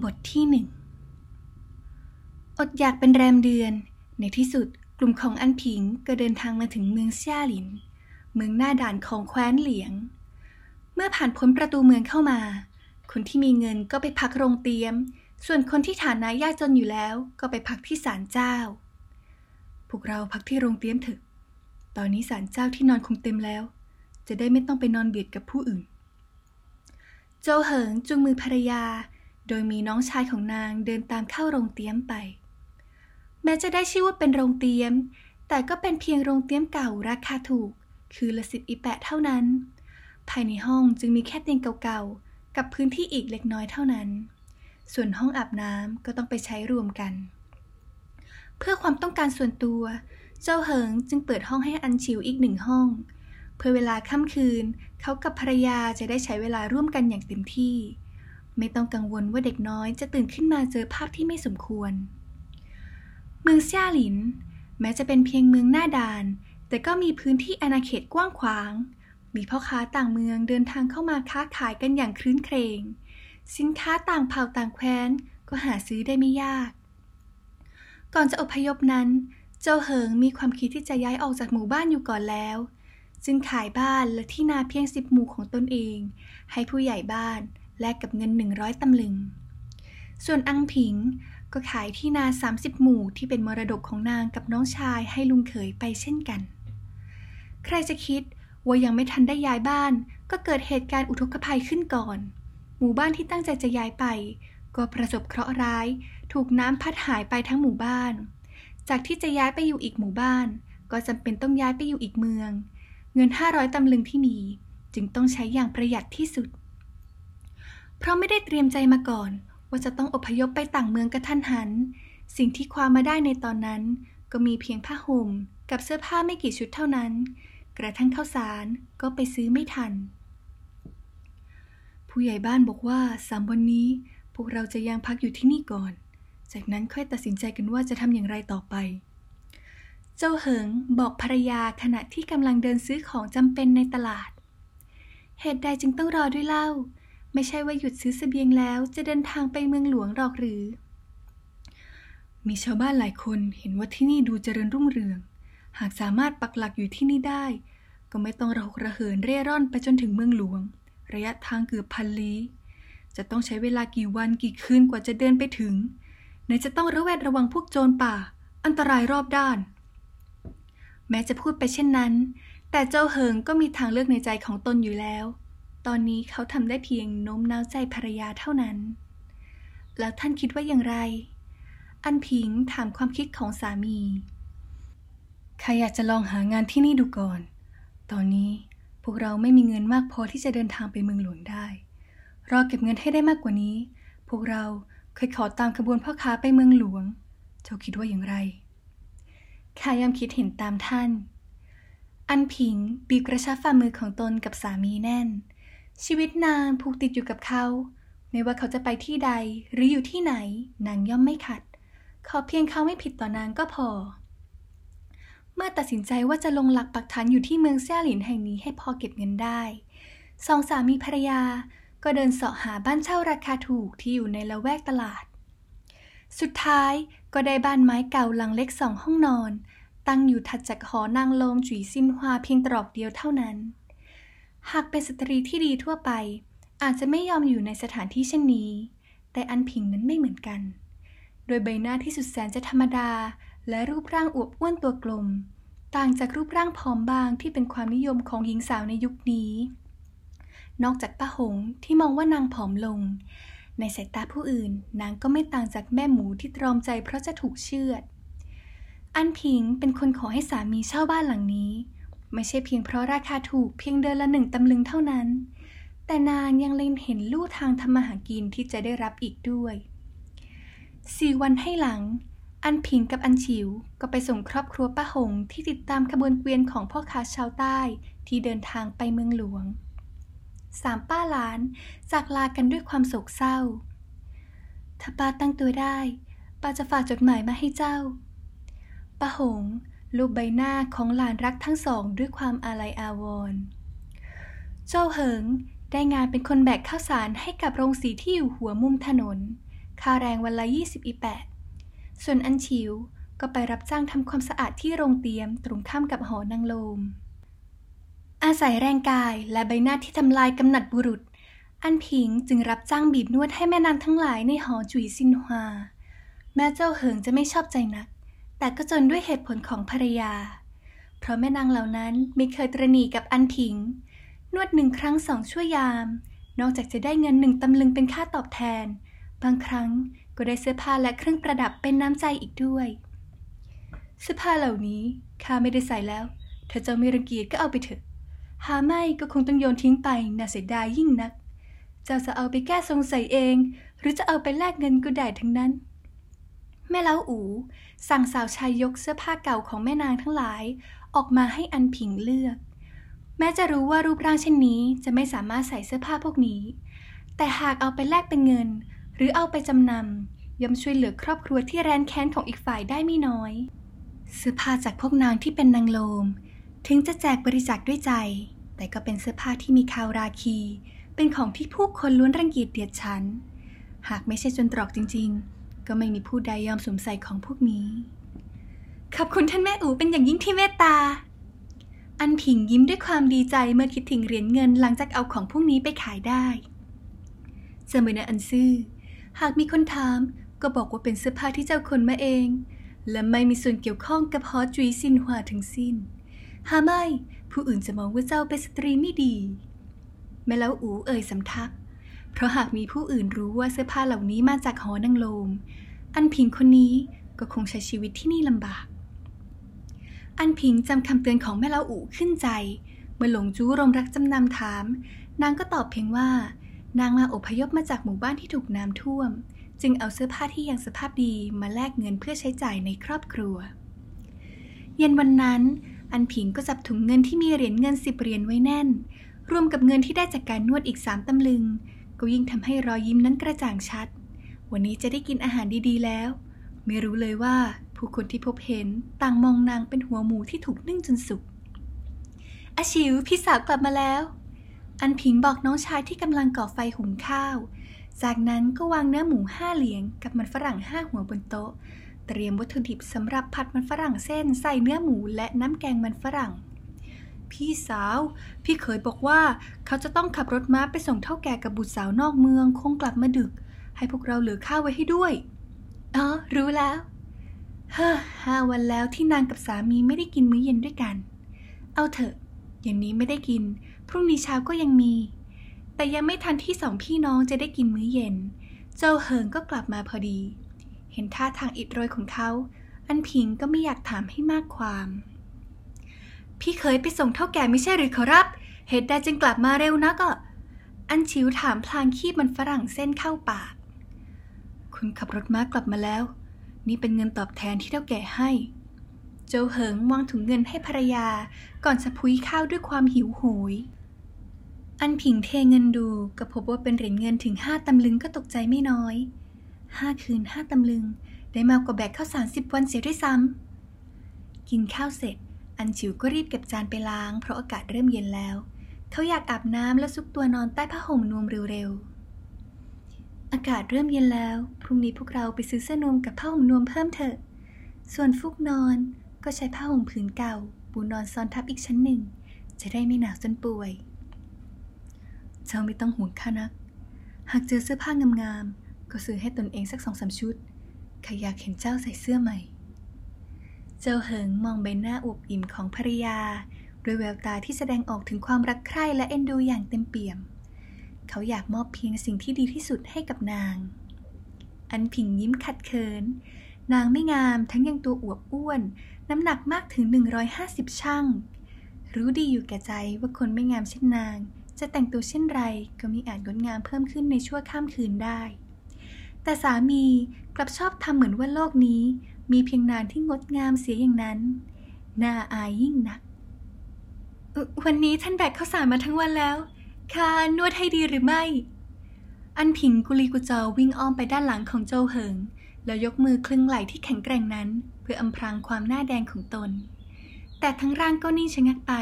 บทที่หนึ่งอดอยากเป็นแรมเดือน ในที่สุดกลุ่มของอันผิงก็เดินทางมาถึงเมืองซ่าหลิน เมืองหน้าด่านของแคว้นเหลียง เมื่อผ่านพ้นประตูเมืองเข้ามา คนที่มีเงินก็ไปพักโรงเตียม ส่วนคนที่ฐานะยากจนอยู่แล้วก็ไปพักที่ศาลเจ้า พวกเราพักที่โรงเตียมเถอะ ตอนนี้ศาลเจ้าที่นอนคงเต็มแล้ว จะได้ไม่ต้องไปนอนเบียดกับผู้อื่น โจเหิงจูงมือภรรยา โดยมีน้องชายของนางเดินตามเข้าโรงเตี๊ยมไป แม้จะได้ชื่อว่าเป็นโรงเตี๊ยม แต่ก็เป็นเพียงโรงเตี๊ยมเก่าราคาถูก คือละสิบอีแปะเท่านั้น ภายในห้องจึงมีแค่เตียงเก่าๆ กับพื้นที่อีกเล็กน้อยเท่านั้น ส่วนห้องอาบน้ำก็ต้องไปใช้รวมกัน เพื่อความต้องการส่วนตัว เจ้าเหิงจึงเปิดห้องให้อันชิวอีกหนึ่งห้อง เพื่อเวลาค่ำคืนเขากับภรรยาจะได้ใช้เวลาร่วมกันอย่างเต็มที่ ไม่ต้องกังวลว่าเด็กน้อยจะตื่นขึ้นมาเจอภาพที่ไม่สมควร เมืองเซ่าหลิน แม้จะเป็นเพียงเมืองหน้าด่าน แต่ก็มีพื้นที่อาณาเขตกว้างขวาง มีพ่อค้าต่างเมืองเดินทางเข้ามาค้าขายกันอย่างคลื้นเครง สินค้าต่างเผ่าต่างแคว้นก็หาซื้อได้ไม่ยาก ก่อนจะอพยพนั้น เจ้าเหิงมีความคิดที่จะย้ายออกจากหมู่บ้านอยู่ก่อนแล้วจึงขายบ้านและที่นาเพียงสิบหมู่ของตนเอง ให้ผู้ใหญ่บ้าน แลกกับเงินหนึ่งร้อยตำลึง ส่วนอังผิงก็ขายที่นา 30 หมู่ที่เป็นมรดกของนางกับน้องชายให้ลุงเขยไปเช่นกัน ใครจะคิดว่ายังไม่ทันได้ย้ายบ้าน ก็เกิดเหตุการณ์อุทกภัยขึ้นก่อน หมู่บ้านที่ตั้งใจจะย้ายไป ก็ประสบเคราะห์ร้าย ถูกน้ำพัดหายไปทั้งหมู่บ้าน จากที่จะย้ายไปอยู่อีกหมู่บ้าน ก็จำเป็นต้องย้ายไปอยู่อีกเมือง เงิน 500ตำลึงที่มี จึงต้องใช้อย่างประหยัดที่สุด เพราะไม่ได้เตรียมใจมาก่อน ว่าจะต้องอพยพไปต่างเมืองกระทันหัน สิ่งที่คว้ามมาได้ในตอนนั้น ก็มีเพียงผ้าห่มกับเสื้อผ้าไม่กี่ชุดเท่านั้น กระทั่งข้าวสารก็ไปซื้อไม่ทัน ผู้ใหญ่บ้านบอกว่าสามวันนี้ พวกเราจะยังพักอยู่ที่นี่ก่อน จากนั้นค่อยตัดสินใจกันว่าจะทำอย่างไรต่อไปเจ้าเหิงบอกภรรยาขณะที่กำลังเดินซื้อของจำเป็นในตลาด เหตุใดจึงต้องรอด้วยเล่า ไม่ใช่ว่าหยุดซื้อเสบียงแล้วจะเดินทางไปเมืองหลวงหรอกหรือ มีชาวบ้านหลายคนเห็นว่าที่นี่ดูเจริญรุ่งเรือง หากสามารถปักหลักอยู่ที่นี่ได้ ก็ไม่ต้องระหกระเหินเร่ร่อนไปจนถึงเมืองหลวง ระยะทางเกือบพันลี้ จะต้องใช้เวลากี่วันกี่คืนกว่าจะเดินไปถึงไหนจะต้องระแวดระวังพวกโจรป่า อันตรายรอบด้าน แม้จะพูดไปเช่นนั้น แต่เจ้าเหิงก็มีทางเลือกในใจของตนอยู่แล้ว ตอนนี้เขาทำได้เพียงโน้มน้าวใจภรรยาเท่านั้น แล้วท่านคิดว่าอย่างไร อันผิงถามความคิดของสามีข้าอยากจะลองหางานที่นี่ดูก่อน ตอนนี้พวกเราไม่มีเงินมากพอที่จะเดินทางไปเมืองหลวงได้ รอเก็บเงินให้ได้มากกว่านี้ พวกเราเคยขอตามขบวนพ่อค้าไปเมืองหลวง เจ้าคิดว่าอย่างไรข้ายอมคิดเห็นตามท่าน อันผิงบีบกระชับฝ่ามือของตนกับสามีแน่น ชีวิตนางผูกติดอยู่กับเขา ไม่ว่าเขาจะไปที่ใดหรืออยู่ที่ไหน นางย่อมไม่ขัด ขอเพียงเขาไม่ผิดต่อนางก็พอ เมื่อตัดสินใจว่าจะลงหลักปักฐานอยู่ที่เมืองแซ่หลินแห่งนี้ให้พอเก็บเงินได้ สองสามีภรรยาก็เดินเสาะหาบ้านเช่าราคาถูกที่อยู่ในละแวกตลาด สุดท้ายก็ได้บ้านไม้เก่าหลังเล็กสองห้องนอน ตั้งอยู่ถัดจากหอนางลมจุ๋ยซินฮวาเพียงตรอกเดียวเท่านั้น หากเป็นสตรีที่ดีทั่วไป อาจจะไม่ยอมอยู่ในสถานที่เช่นนี้ แต่อันผิงนั้นไม่เหมือนกัน โดยใบหน้าที่สุดแสนจะธรรมดา และรูปร่างอวบอ้วนตัวกลม ต่างจากรูปร่างผอมบางที่เป็นความนิยมของหญิงสาวในยุคนี้ นอกจากป้าหงที่มองว่านางผอมลง ในสายตาผู้อื่นนางก็ไม่ต่างจากแม่หมูที่ตรอมใจเพราะจะถูกเชือด อันผิงเป็นคนขอให้สามีเช่าบ้านหลังนี้ ไม่ใช่เพียงเพราะราคาถูกเพียงเดือนละหนึ่งตำลึงเท่านั้น แต่นางยังเล็งเห็นลู่ทางทำมาหากินที่จะได้รับอีกด้วยสี่วันให้หลัง อันผิงกับอันฉิวก็ไปส่งครอบครัวป้าหงที่ติดตามขบวนเกวียนของพ่อค้าชาวใต้ที่เดินทางไปเมืองหลวง สามป้าหลานจากลากันด้วยความโศกเศร้า ถ้าป้าตั้งตัวได้ป้าจะฝากจดหมายมาให้เจ้าป้าหง ลูบใบหน้าของหลานรักทั้งสองด้วยความอาลัยอาวรณ์เจ้าเหิงได้งานเป็นคนแบกข้าวสารให้กับโรงสีที่อยู่หัวมุมถนน ค่าแรงวันละ 20 อีแปด ส่วนอันชิวก็ไปรับจ้างทำความสะอาดที่โรงเตียมตรงข้ามกับหอนางโลม อาศัยแรงกายและใบหน้าที่ทำลายกำหนัดบุรุษ อันผิงจึงรับจ้างบีบนวดให้แม่นางทั้งหลายในหอจุยซินฮวา แม่เจ้าเหิงจะไม่ชอบใจนัก แต่ก็จนด้วยเหตุผลของภรรยา เพราะแม่นางเหล่านั้นไม่เคยตรณีกับอันผิง นวดหนึ่งครั้งสองชั่วยาม นอกจากจะได้เงินหนึ่งตำลึงเป็นค่าตอบแทน บางครั้งก็ได้เสื้อผ้าและเครื่องประดับเป็นน้ำใจอีกด้วย เสื้อผ้าเหล่านี้ข้าไม่ได้ใส่แล้ว เธอจะไม่รังเกียจก็เอาไปเถอะ หาไม่ก็คงต้องโยนทิ้งไปน่าเสียดายยิ่งนัก เจ้าจะเอาไปแก้ทรงใส่เอง หรือจะเอาไปแลกเงินก็ได้ทั้งนั้น แม่เล้าอู สั่งสาวชายยกเสื้อผ้าเก่าของแม่นางทั้งหลาย ออกมาให้อันผิงเลือก แม้จะรู้ว่ารูปร่างเช่นนี้จะไม่สามารถใส่เสื้อผ้าพวกนี้ แต่หากเอาไปแลกเป็นเงิน หรือเอาไปจำนำย่อมช่วยเหลือครอบครัวที่แรนแค้นของอีกฝ่ายได้ไม่น้อย เสื้อผ้าจากพวกนางที่เป็นนางโลม ถึงจะแจกบริจาคด้วยใจ แต่ก็เป็นเสื้อผ้าที่มีคาวราคี เป็นของที่ผู้คนล้วนรังเกียจเดียดฉัน หากไม่ใช่จนตรอกจริง ๆ ก็ไม่มีผู้ใดยอมสวมใส่ของพวกนี้ ขอบคุณท่านแม่อูเป็นอย่างยิ่งที่เมตตา อันผิงยิ้มด้วยความดีใจเมื่อคิดถึงเหรียญเงินหลังจากเอาของพวกนี้ไปขายได้เสมอนะอันซื่อ หากมีคนถามก็บอกว่าเป็นเสื้อผ้าที่เจ้าคนมาเอง และไม่มีส่วนเกี่ยวข้องกับฮอจุยซินหวาทั้งสิ้น หาไม่ ผู้อื่นจะมองว่าเจ้าเป็นสตรีไม่ดี แม่แล้วอูเอ่ยสำทัก เพราะหากมีผู้อื่นรู้ว่าเสื้อผ้าเหล่านี้มาจากหอนางโลม อันพิงคนนี้ก็คงใช้ชีวิตที่นี่ลำบาก อันพิงจำคำเตือนของแม่เล้าอูขึ้นใจ เมื่อหลงจู้รมรักจำนำถาม นางก็ตอบเพียงว่า นางมาอพยพมาจากหมู่บ้านที่ถูกน้ำท่วม จึงเอาเสื้อผ้าที่ยังสภาพดีมาแลกเงินเพื่อใช้จ่ายในครอบครัว เย็นวันนั้นอันผิงก็จับถุงเงินที่มีเหรียญเงินสิบเหรียญไว้แน่น รวมกับเงินที่ได้จากการนวดอีกสามตำลึง ก็ยิ่งทำให้รอยยิ้มนั้นกระจ่างชัด วันนี้จะได้กินอาหารดีๆแล้ว ไม่รู้เลยว่าผู้คนที่พบเห็นต่างมองนางเป็นหัวหมูที่ถูกนึ่งจนสุกอาชิวพี่สาวกลับมาแล้ว อันผิงบอกน้องชายที่กำลังก่อไฟหุงข้าว จากนั้นก็วางเนื้อหมูห้าเหลียงกับมันฝรั่งห้าหัวบนโต๊ะ เตรียมวัตถุดิบสำหรับผัดมันฝรั่งเส้นใส่เนื้อหมูและน้ำแกงมันฝรั่ง พี่สาว พี่เคยบอกว่าเขาจะต้องขับรถม้าไปส่งเท่าแก่กับบุตรสาวนอกเมืองคงกลับมาดึก ให้พวกเราเหลือข้าวไว้ให้ด้วยอ๋อรู้แล้วเฮ้อห้าวันแล้วที่นางกับสามีไม่ได้กินมื้อเย็นด้วยกัน เอาเถอะ อย่างนี้ไม่ได้กิน พรุ่งนี้เช้าก็ยังมี แต่ยังไม่ทันที่สองพี่น้องจะได้กินมื้อเย็น เจ้าเหิงก็กลับมาพอดี เห็นท่าทางอิดโรยของเขา อันพิงก็ไม่อยากถามให้มากความ พี่เคยไปส่งเท่าแก่ไม่ใช่หรือขอรับ เหตุใดจึงกลับมาเร็วนักอะอันชิวถามพลางขี้มันฝรั่งเส้นเข้าปาก คุณขับรถม้ากลับมาแล้ว นี่เป็นเงินตอบแทนที่เท่าแก่ให้เจ้าเหิงวางถุงเงินให้ภรรยา ก่อนจะพุยข้าวด้วยความหิวโหย อันผิงเทเงินดูก็พบว่าเป็นเหรียญเงินถึงห้าตำลึงก็ตกใจไม่น้อยห้าคืนห้าตำลึง ได้มากกว่าแบกข้าวสารสิบวันเสียด้วยซ้ำกินข้าวเสร็จ อันฉิวก็รีบเก็บจานไปล้าง เพราะอากาศเริ่มเย็นแล้ว เขาอยากอาบน้ำและซุกตัวนอนใต้ผ้าห่มนวมเร็วๆ อากาศเริ่มเย็นแล้ว พรุ่งนี้พวกเราไปซื้อเสื้อนวมกับผ้าห่มนวมเพิ่มเถอะ ส่วนฟุกนอนก็ใช้ผ้าห่มผืนเก่า ปูนอนซ้อนทับอีกชั้นหนึ่ง จะได้ไม่หนาวจนป่วย เจ้าไม่ต้องห่วงข้านัก หากเจอเสื้อผ้างามๆก็ซื้อให้ตนเองสักสองสาชุดข้าอยากเห็นเจ้าใส่เสื้อใหม่ เจ้าเหิงมองใบหน้าอวบอิ่มของภรรยาด้วยแววตาที่แสดงออกถึงความรักใคร่และเอ็นดูอย่างเต็มเปี่ยม เขาอยากมอบเพียงสิ่งที่ดีที่สุดให้กับนาง อันผิงยิ้มขัดเคิน นางไม่งามทั้งยังตัวอวบอ้วน น้ำหนักมากถึง 150 ช่าง รู้ดีอยู่แก่ใจว่าคนไม่งามเช่นนาง จะแต่งตัวเช่นไรก็มีอาจงดงามเพิ่มขึ้นในชั่วข้ามคืนได้ แต่สามีกลับชอบทำเหมือนว่าโลกนี้ มีเพียงนานที่งดงามเสียอย่างนั้น น่าอายยิ่งนัก วันนี้ท่านแบกข้าวสารมาทั้งวันแล้วข้านวดให้ดีหรือไม่ อันผิงกุลีกุจอวิ่งอ้อมไปด้านหลังของโจเหิง แล้วยกมือคลึงไหล่ที่แข็งแกร่งนั้น เพื่ออำพรางความหน้าแดงของตน แต่ทั้งร่างก็นิ่งชะงักไป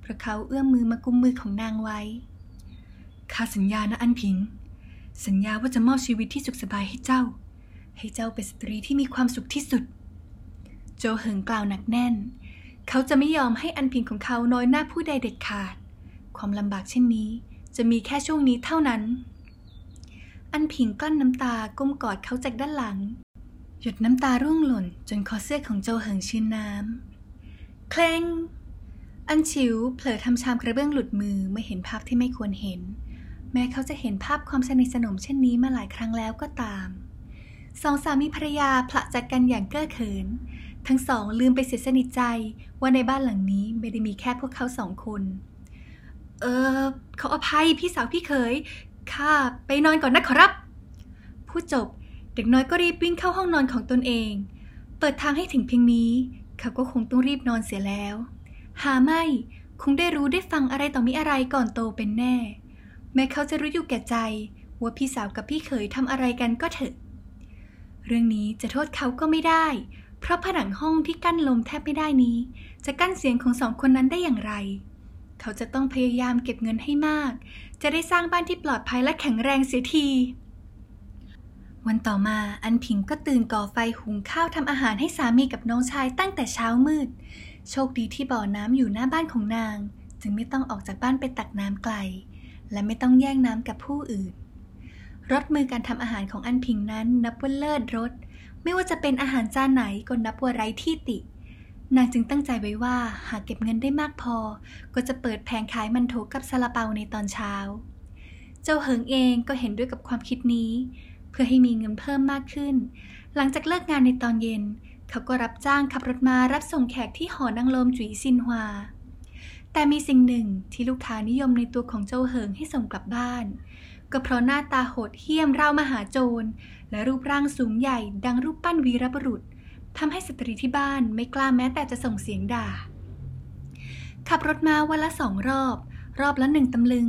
เพราะเขาเอื้อมมือมากุมมือของนางไว้ข้าสัญญานะอันพิง สัญญาว่าจะมอบชีวิตที่สุขสบายให้เจ้า ให้เจ้าเป็นสตรีที่มีความสุขที่สุด โจเหิงกล่าวหนักแน่น เขาจะไม่ยอมให้อันพิงของเขาน้อยหน้าผู้ใดเด็ดขาด ความลำบากเช่นนี้จะมีแค่ช่วงนี้เท่านั้น อันพิงกลั้นน้ำตาก้มกอดเขาจากด้านหลัง หยดน้ำตาร่วงหล่นจนคอเสื้อของโจเหิงชื้นน้ำเคลงอันชิวเผลอทำชามกระเบื้องหลุดมือเมื่อเห็นภาพที่ไม่ควรเห็น แม้เขาจะเห็นภาพความสนิทสนมเช่นนี้มาหลายครั้งแล้วก็ตาม สองสามีภรรยาผละจากกันอย่างเก้อเขิน ทั้งสองลืมไปเสียสนิทใจว่าในบ้านหลังนี้ไม่ได้มีแค่พวกเขาสองคน เออเขาอภัยพี่สาวพี่เขยข้าไปนอนก่อนนะขอรับพูดจบเด็กน้อยก็รีบวิ่งเข้าห้องนอนของตนเอง เปิดทางให้ถึงเพียงนี้ เขาก็คงต้องรีบนอนเสียแล้ว หาไม่คงได้รู้ได้ฟังอะไรต่อมีอะไรก่อนโตเป็นแน่ แม้เขาจะรู้อยู่แก่ใจว่าพี่สาวกับพี่เขยทำอะไรกันก็เถอะ เรื่องนี้จะโทษเขาก็ไม่ได้ เพราะผนังห้องที่กั้นลมแทบไม่ได้นี้ จะกั้นเสียงของสองคนนั้นได้อย่างไร เขาจะต้องพยายามเก็บเงินให้มาก จะได้สร้างบ้านที่ปลอดภัยและแข็งแรงเสียที วันต่อมาอันผิงก็ตื่นก่อไฟหุงข้าวทำอาหารให้สามีกับน้องชายตั้งแต่เช้ามืด โชคดีที่บ่อน้ำอยู่หน้าบ้านของนาง จึงไม่ต้องออกจากบ้านไปตักน้ำไกล และไม่ต้องแย่งน้ำกับผู้อื่น รสมือการทำอาหารของอันพิงนั้นนับว่าเลิศรส ไม่ว่าจะเป็นอาหารจานไหนก็นับว่าไร้ที่ติ นางจึงตั้งใจไว้ว่าหากเก็บเงินได้มากพอ ก็จะเปิดแผงขายมันโถกับซาลาเปาในตอนเช้า เจ้าเหิงเองก็เห็นด้วยกับความคิดนี้ เพื่อให้มีเงินเพิ่มมากขึ้น หลังจากเลิกงานในตอนเย็น เขาก็รับจ้างขับรถมารับส่งแขกที่หอนางลมจุ๋ยซินฮวาแต่มีสิ่งหนึ่งที่ลูกค้านิยมในตัวของเจ้าเหิงให้ส่งกลับบ้าน ก็เพราะหน้าตาโหดเหี้ยมราวมหาโจร และรูปร่างสูงใหญ่ดังรูปปั้นวีรบุรุษทำให้สตรีที่บ้านไม่กล้าแม้แต่จะส่งเสียงด่า ขับรถมาวันละสองรอบ รอบละหนึ่งตำลึง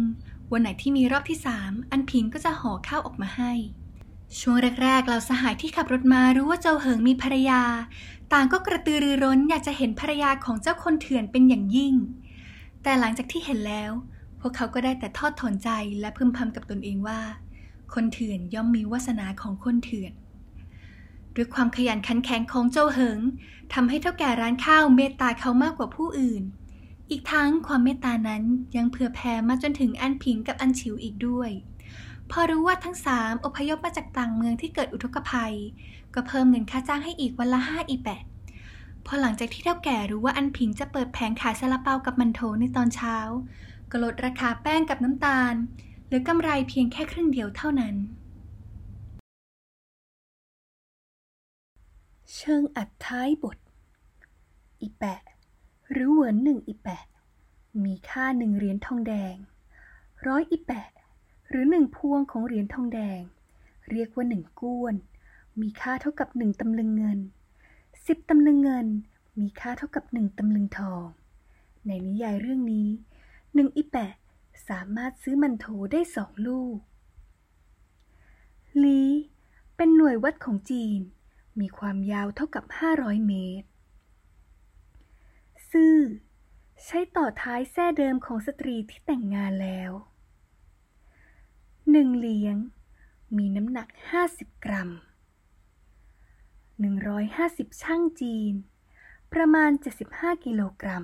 วันไหนที่มีรอบที่สามอันพิงก็จะห่อข้าวออกมาให้ ช่วงแรกๆ เราสหายที่ขับรถมารู้ว่าเจ้าเหิงมีภรรยา ต่างก็กระตือรือร้นอยากจะเห็นภรรยาของเจ้าคนเถื่อนเป็นอย่างยิ่ง แต่หลังจากที่เห็นแล้ว วกเขาก็ได้แต่ทอดถอนใจและพึมพำกับตนเองว่า คนเถื่อนย่อมมีวาสนาของคนเถื่อนด้วยความขยันขันแข็งของเจ้าเหิงทำให้เท่าแก่ร้านข้าวเมตตาเขามากกว่าผู้อื่น อีกทั้งความเมตตานั้นยังเผื่อแผ่มาจนถึงอันผิงกับอันฉิวอีกด้วย พอรู้ว่าทั้งสามอพยพมาจากต่างเมืองที่เกิดอุทกภัย ก็เพิ่มเงินค่าจ้างให้อีกวันละห้าอีแปดพอหลังจากที่เท่าแก่รู้ว่าอันผิงจะเปิดแผงขายซาลาเปากับมันโถในตอนเช้า ก็ลดราคาแป้งกับน้ำตาล เหลือกำไรเพียงแค่ครึ่งเดียวเท่านั้น เชิงอัดท้ายบท อีแปะ หรือเหวินหนึ่งอีแปะ มีค่าหนึ่งเหรียญทองแดง ร้อยอีแปะ หรือหนึ่งพวงของเหรียญทองแดง เรียกว่าหนึ่งก้วน มีค่าเท่ากับหนึ่งตำลึงเงินสิบตำลึงเงิน มีค่าเท่ากับหนึ่งตำลึงทอง ในนิยายเรื่องนี้ หนึ่งอีแปะ สามารถซื้อมันโถได้สองลูก ลี เป็นหน่วยวัดของจีน มีความยาวเท่ากับ 500 เมตร ซื่อ ใช้ต่อท้ายแส้เดิมของสตรีที่แต่งงานแล้วหนึ่งเลียง มีน้ำหนัก 50 กรัม 150 ช่างจีน ประมาณ 75 กิโลกรัม